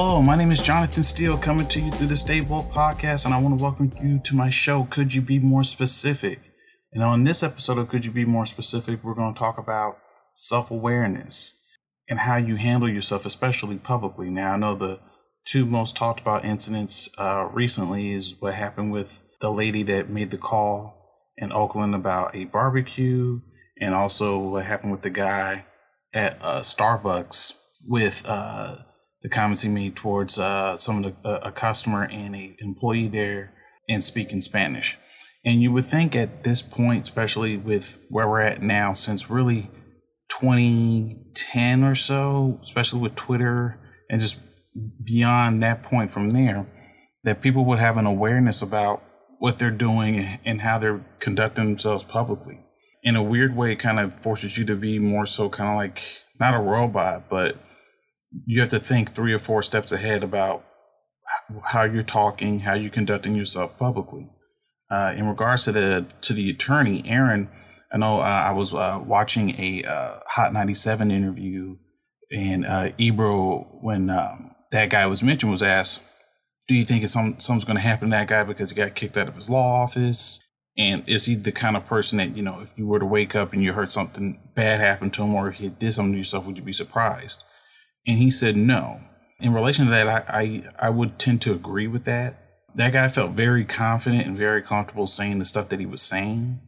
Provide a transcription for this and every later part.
Hello, my name is Jonathan Steele coming to you through the Stay podcast, and I want to welcome you to my show, Could You Be More Specific? And on this episode of Could You Be More Specific, we're going to talk about self awareness and how you handle yourself, especially publicly. Now, I know the two most talked about incidents uh, recently is what happened with the lady that made the call in Oakland about a barbecue, and also what happened with the guy at uh, Starbucks with uh, the comments he made towards uh, some of the, a customer and a employee there and speaking Spanish. And you would think at this point, especially with where we're at now, since really 2010 or so, especially with Twitter and just beyond that point from there, that people would have an awareness about what they're doing and how they're conducting themselves publicly. In a weird way, it kind of forces you to be more so kind of like not a robot, but you have to think three or four steps ahead about how you're talking, how you're conducting yourself publicly. Uh, in regards to the to the attorney, Aaron, I know uh, I was uh, watching a uh, Hot 97 interview, and uh, Ebro, when um, that guy was mentioned, was asked, "Do you think some something's going to happen to that guy because he got kicked out of his law office?" And is he the kind of person that you know, if you were to wake up and you heard something bad happen to him, or he did something to yourself, would you be surprised? And he said no. In relation to that, I, I, I would tend to agree with that. That guy felt very confident and very comfortable saying the stuff that he was saying.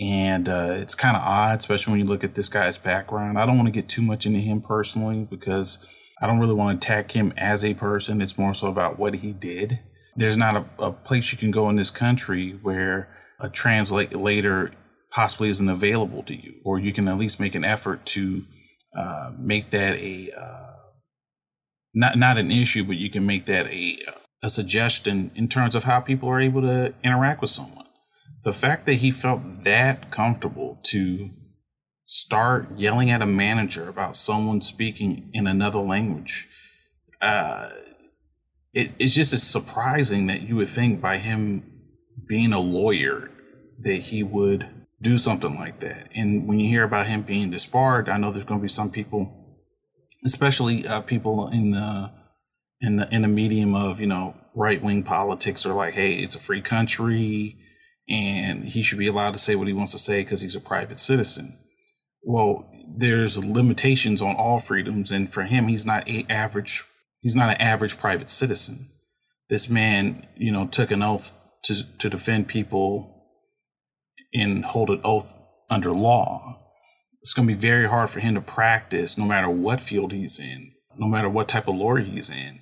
And uh, it's kind of odd, especially when you look at this guy's background. I don't want to get too much into him personally because I don't really want to attack him as a person. It's more so about what he did. There's not a, a place you can go in this country where a translator possibly isn't available to you, or you can at least make an effort to uh, make that a uh, not not an issue, but you can make that a a suggestion in terms of how people are able to interact with someone. The fact that he felt that comfortable to start yelling at a manager about someone speaking in another language, uh, it, it's just as surprising that you would think by him being a lawyer that he would do something like that. And when you hear about him being disbarred, I know there's going to be some people especially uh, people in the in the in the medium of you know right wing politics are like, hey, it's a free country, and he should be allowed to say what he wants to say because he's a private citizen. Well, there's limitations on all freedoms, and for him, he's not a average. He's not an average private citizen. This man, you know, took an oath to to defend people and hold an oath under law it's going to be very hard for him to practice no matter what field he's in, no matter what type of lawyer he's in.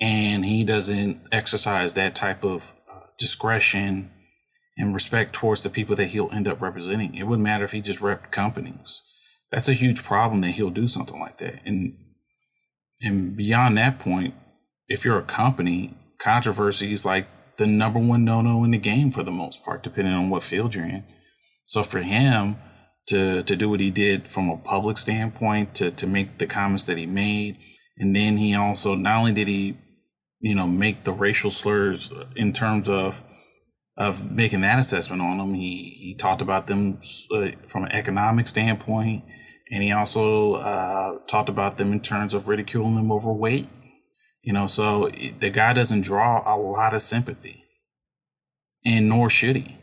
And he doesn't exercise that type of uh, discretion and respect towards the people that he'll end up representing. It wouldn't matter if he just repped companies. That's a huge problem that he'll do something like that. And and beyond that point, if you're a company, controversies like the number one no no in the game for the most part, depending on what field you're in. So for him, to to do what he did from a public standpoint, to to make the comments that he made, and then he also not only did he, you know, make the racial slurs in terms of of making that assessment on them, he he talked about them uh, from an economic standpoint, and he also uh, talked about them in terms of ridiculing them overweight. You know, so the guy doesn't draw a lot of sympathy, and nor should he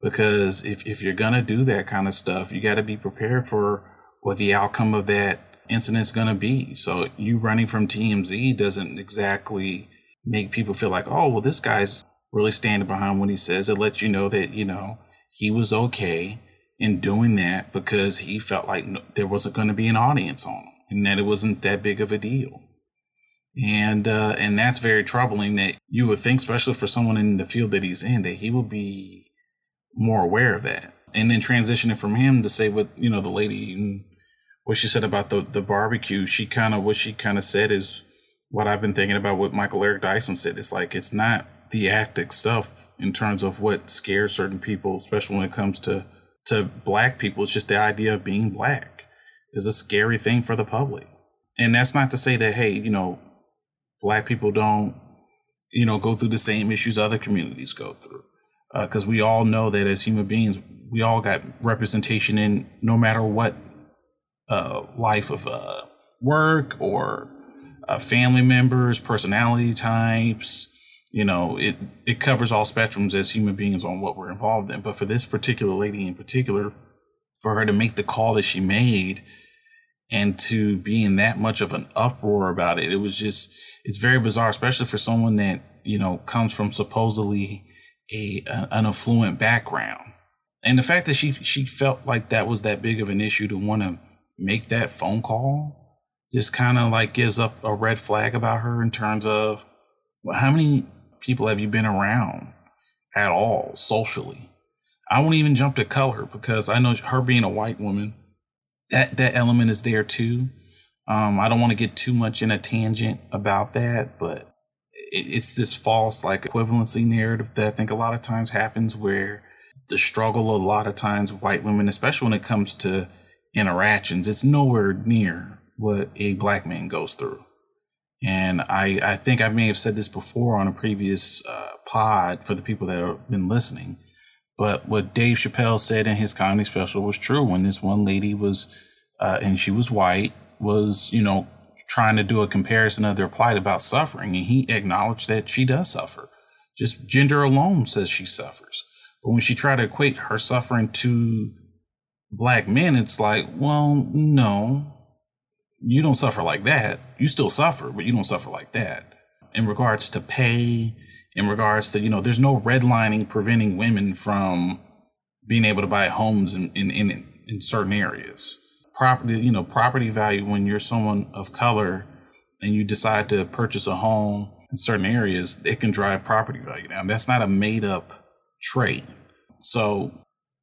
because if, if you're gonna do that kind of stuff, you got to be prepared for what the outcome of that incident's gonna be. So you running from TMZ doesn't exactly make people feel like, oh, well, this guy's really standing behind what he says. It lets you know that you know he was okay in doing that because he felt like no, there wasn't going to be an audience on him and that it wasn't that big of a deal. And uh, and that's very troubling. That you would think, especially for someone in the field that he's in, that he would be more aware of that. And then transitioning from him to say what, you know, the lady, what she said about the, the barbecue, she kind of, what she kind of said is what I've been thinking about what Michael Eric Dyson said. It's like, it's not the act itself in terms of what scares certain people, especially when it comes to, to black people. It's just the idea of being black is a scary thing for the public. And that's not to say that, hey, you know, black people don't, you know, go through the same issues other communities go through because uh, we all know that as human beings, we all got representation in no matter what uh, life of uh, work or uh, family members, personality types. You know, it it covers all spectrums as human beings on what we're involved in. But for this particular lady in particular, for her to make the call that she made and to be in that much of an uproar about it, it was just it's very bizarre, especially for someone that you know comes from supposedly a an affluent background, and the fact that she she felt like that was that big of an issue to want to make that phone call just kind of like gives up a red flag about her in terms of well, how many people have you been around at all socially? I won't even jump to color because I know her being a white woman, that that element is there too. Um, I don't want to get too much in a tangent about that, but it, it's this false like equivalency narrative that I think a lot of times happens where the struggle a lot of times white women, especially when it comes to interactions, it's nowhere near what a black man goes through. And I, I think I may have said this before on a previous uh, pod for the people that have been listening. But what Dave Chappelle said in his comedy special was true when this one lady was, uh, and she was white, was, you know, trying to do a comparison of their plight about suffering. And he acknowledged that she does suffer. Just gender alone says she suffers. But when she tried to equate her suffering to black men, it's like, well, no, you don't suffer like that. You still suffer, but you don't suffer like that. In regards to pay, in regards to, you know, there's no redlining preventing women from being able to buy homes in, in, in, in certain areas. Property, you know, property value when you're someone of color and you decide to purchase a home in certain areas, it can drive property value down. That's not a made up trait. So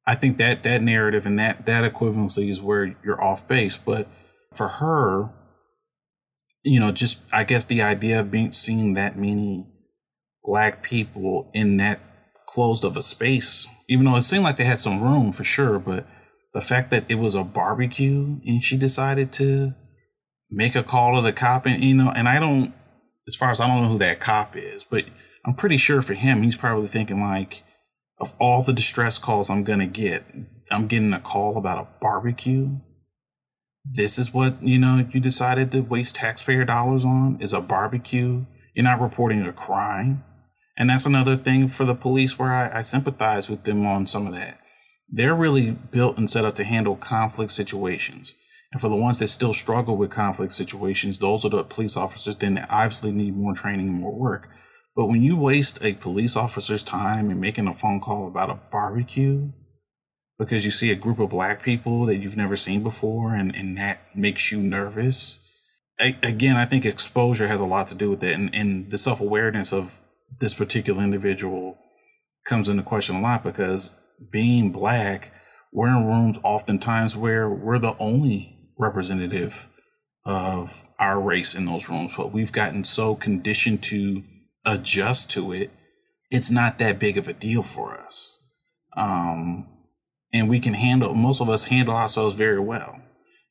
I think that that narrative and that that equivalency is where you're off base. But for her, you know, just I guess the idea of being seeing that many black people in that closed of a space, even though it seemed like they had some room for sure, but the fact that it was a barbecue and she decided to make a call to the cop and you know, and I don't as far as I don't know who that cop is, but I'm pretty sure for him he's probably thinking like of all the distress calls I'm gonna get, I'm getting a call about a barbecue this is what you know you decided to waste taxpayer dollars on is a barbecue. You're not reporting a crime. And that's another thing for the police where I, I, sympathize with them on some of that. They're really built and set up to handle conflict situations. And for the ones that still struggle with conflict situations those are the police officers then obviously need more training and more work. But when you waste a police officer's time in making a phone call about a barbecue because you see a group of black people that you've never seen before and, and that makes you nervous. I, again, I think exposure has a lot to do with it. And, and the self awareness of this particular individual comes into question a lot because being black, we're in rooms oftentimes where we're the only representative of our race in those rooms, but we've gotten so conditioned to adjust to it, it's not that big of a deal for us. Um, and we can handle most of us handle ourselves very well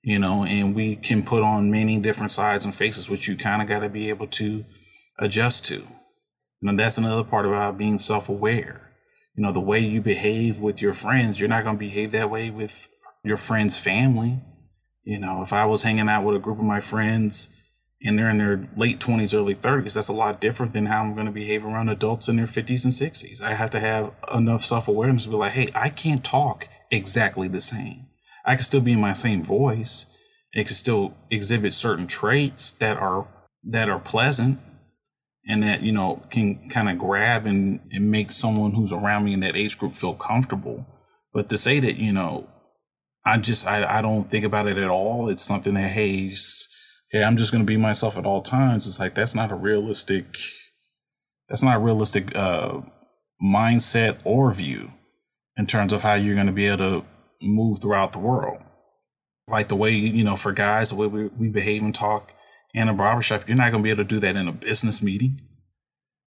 you know and we can put on many different sides and faces which you kind of got to be able to adjust to. You know that's another part about being self-aware. You know the way you behave with your friends you're not going to behave that way with your friend's family. You know if i was hanging out with a group of my friends and they're in their late 20s early 30s that's a lot different than how i'm going to behave around adults in their 50s and 60s i have to have enough self-awareness to be like hey i can't talk exactly the same. I can still be in my same voice. It can still exhibit certain traits that are that are pleasant and that, you know, can kind of grab and, and make someone who's around me in that age group feel comfortable. But to say that, you know, I just I, I don't think about it at all. It's something that hey, hey, I'm just gonna be myself at all times. It's like that's not a realistic that's not a realistic uh mindset or view in terms of how you're going to be able to move throughout the world. Like the way, you know, for guys, the way we, we behave and talk in a barbershop, you're not going to be able to do that in a business meeting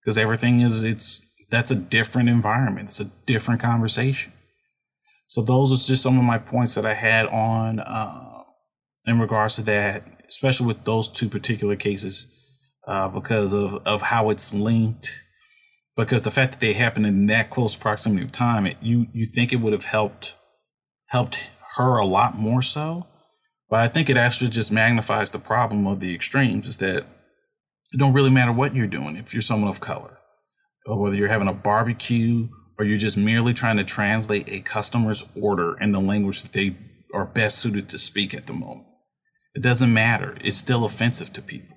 because everything is, it's, that's a different environment. It's a different conversation. So those are just some of my points that I had on, uh, in regards to that, especially with those two particular cases, uh, because of, of how it's linked because the fact that they happened in that close proximity of time, it, you you think it would have helped helped her a lot more so. But I think it actually just magnifies the problem of the extremes. Is that It don't really matter what you're doing if you're someone of color, or whether you're having a barbecue or you're just merely trying to translate a customer's order in the language that they are best suited to speak at the moment. It doesn't matter. It's still offensive to people.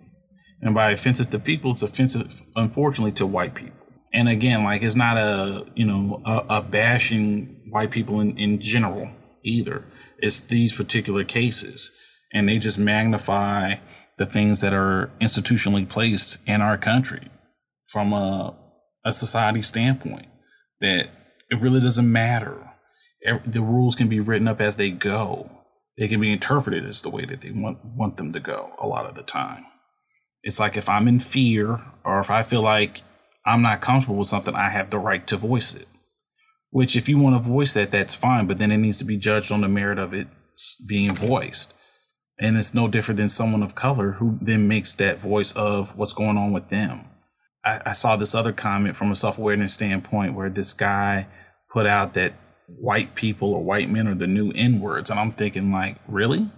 And by offensive to people, it's offensive, unfortunately, to white people. And again, like it's not a, you know, a, a bashing white people in, in general either. It's these particular cases. And they just magnify the things that are institutionally placed in our country from a, a society standpoint that it really doesn't matter. The rules can be written up as they go. They can be interpreted as the way that they want, want them to go a lot of the time. It's like if I'm in fear or if I feel like I'm not comfortable with something, I have the right to voice it. Which, if you want to voice that, that's fine, but then it needs to be judged on the merit of it being voiced. And it's no different than someone of color who then makes that voice of what's going on with them. I, I saw this other comment from a self awareness standpoint where this guy put out that white people or white men are the new N words. And I'm thinking, like, really?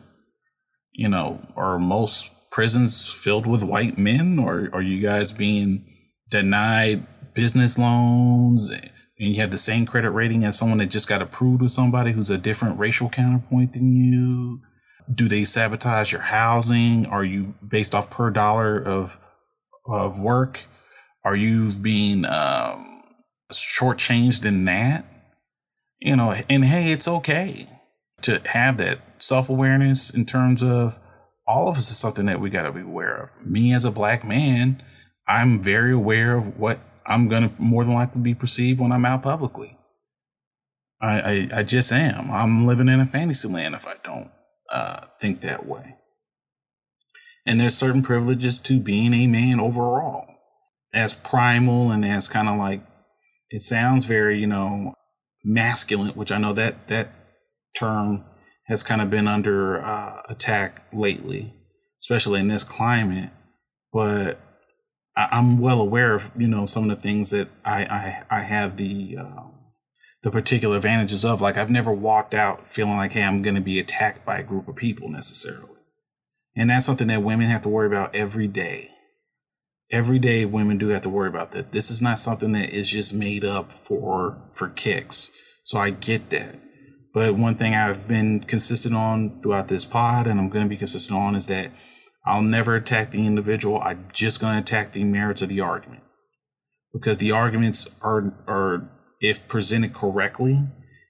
You know, are most prisons filled with white men? Or are you guys being denied business loans? And you have the same credit rating as someone that just got approved with somebody who's a different racial counterpoint than you? Do they sabotage your housing? Are you based off per dollar of of work? Are you being um, shortchanged in that? You know, and hey, it's okay to have that self awareness in terms of all of us is something that we got to be aware of. Me as a black man, I'm very aware of what I'm going to more than likely be perceived when I'm out publicly. I, I, I just am. I'm living in a fantasy land if I don't uh, think that way. And there's certain privileges to being a man overall as primal and as kind of like it sounds very you know masculine which i know that that term has kind of been under uh, attack lately especially in this climate but I, am well aware of you know some of the things that i i, I have the uh, the particular advantages of like i've never walked out feeling like hey i'm going to be attacked by a group of people necessarily and that's something that women have to worry about every day every day women do have to worry about that. This is not something that is just made up for for kicks. So I get that. But one thing I've been consistent on throughout this pod, and I'm going to be consistent on, is that I'll never attack the individual. I'm just going to attack the merits of the argument because the arguments are are if presented correctly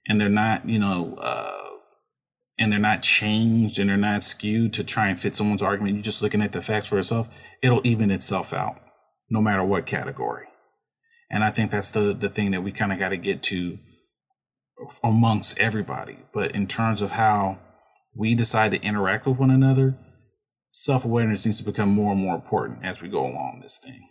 and they're not you know uh, and they're not changed and they're not skewed to try and fit someone's argument, you're just looking at the facts for itself, it'll even itself out, no matter what category. And I think that's the the thing that we kind of got to get to amongst everybody. But in terms of how we decide to interact with one another, self awareness needs to become more and more important as we go along this thing.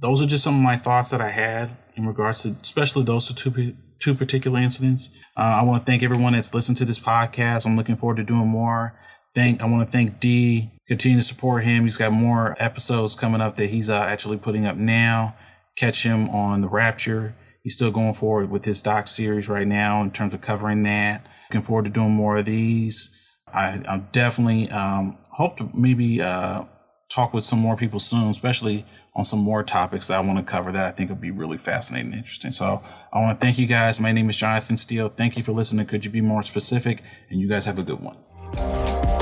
Those are just some of my thoughts that I had in regards to, especially those two two particular incidents. Uh, I want to thank everyone that's listened to this podcast. I'm looking forward to doing more. Thank I want to thank D. Continue to support him. He's got more episodes coming up that he's uh, actually putting up now. Catch him on the Rapture. He's still going forward with his doc series right now in terms of covering that. Looking forward to doing more of these. I, I definitely um, hope to maybe uh, talk with some more people soon, especially on some more topics I want to cover that I think will be really fascinating and interesting. So I want to thank you guys. My name is Jonathan Steele. Thank you for listening. Could you be more specific? And you guys have a good one.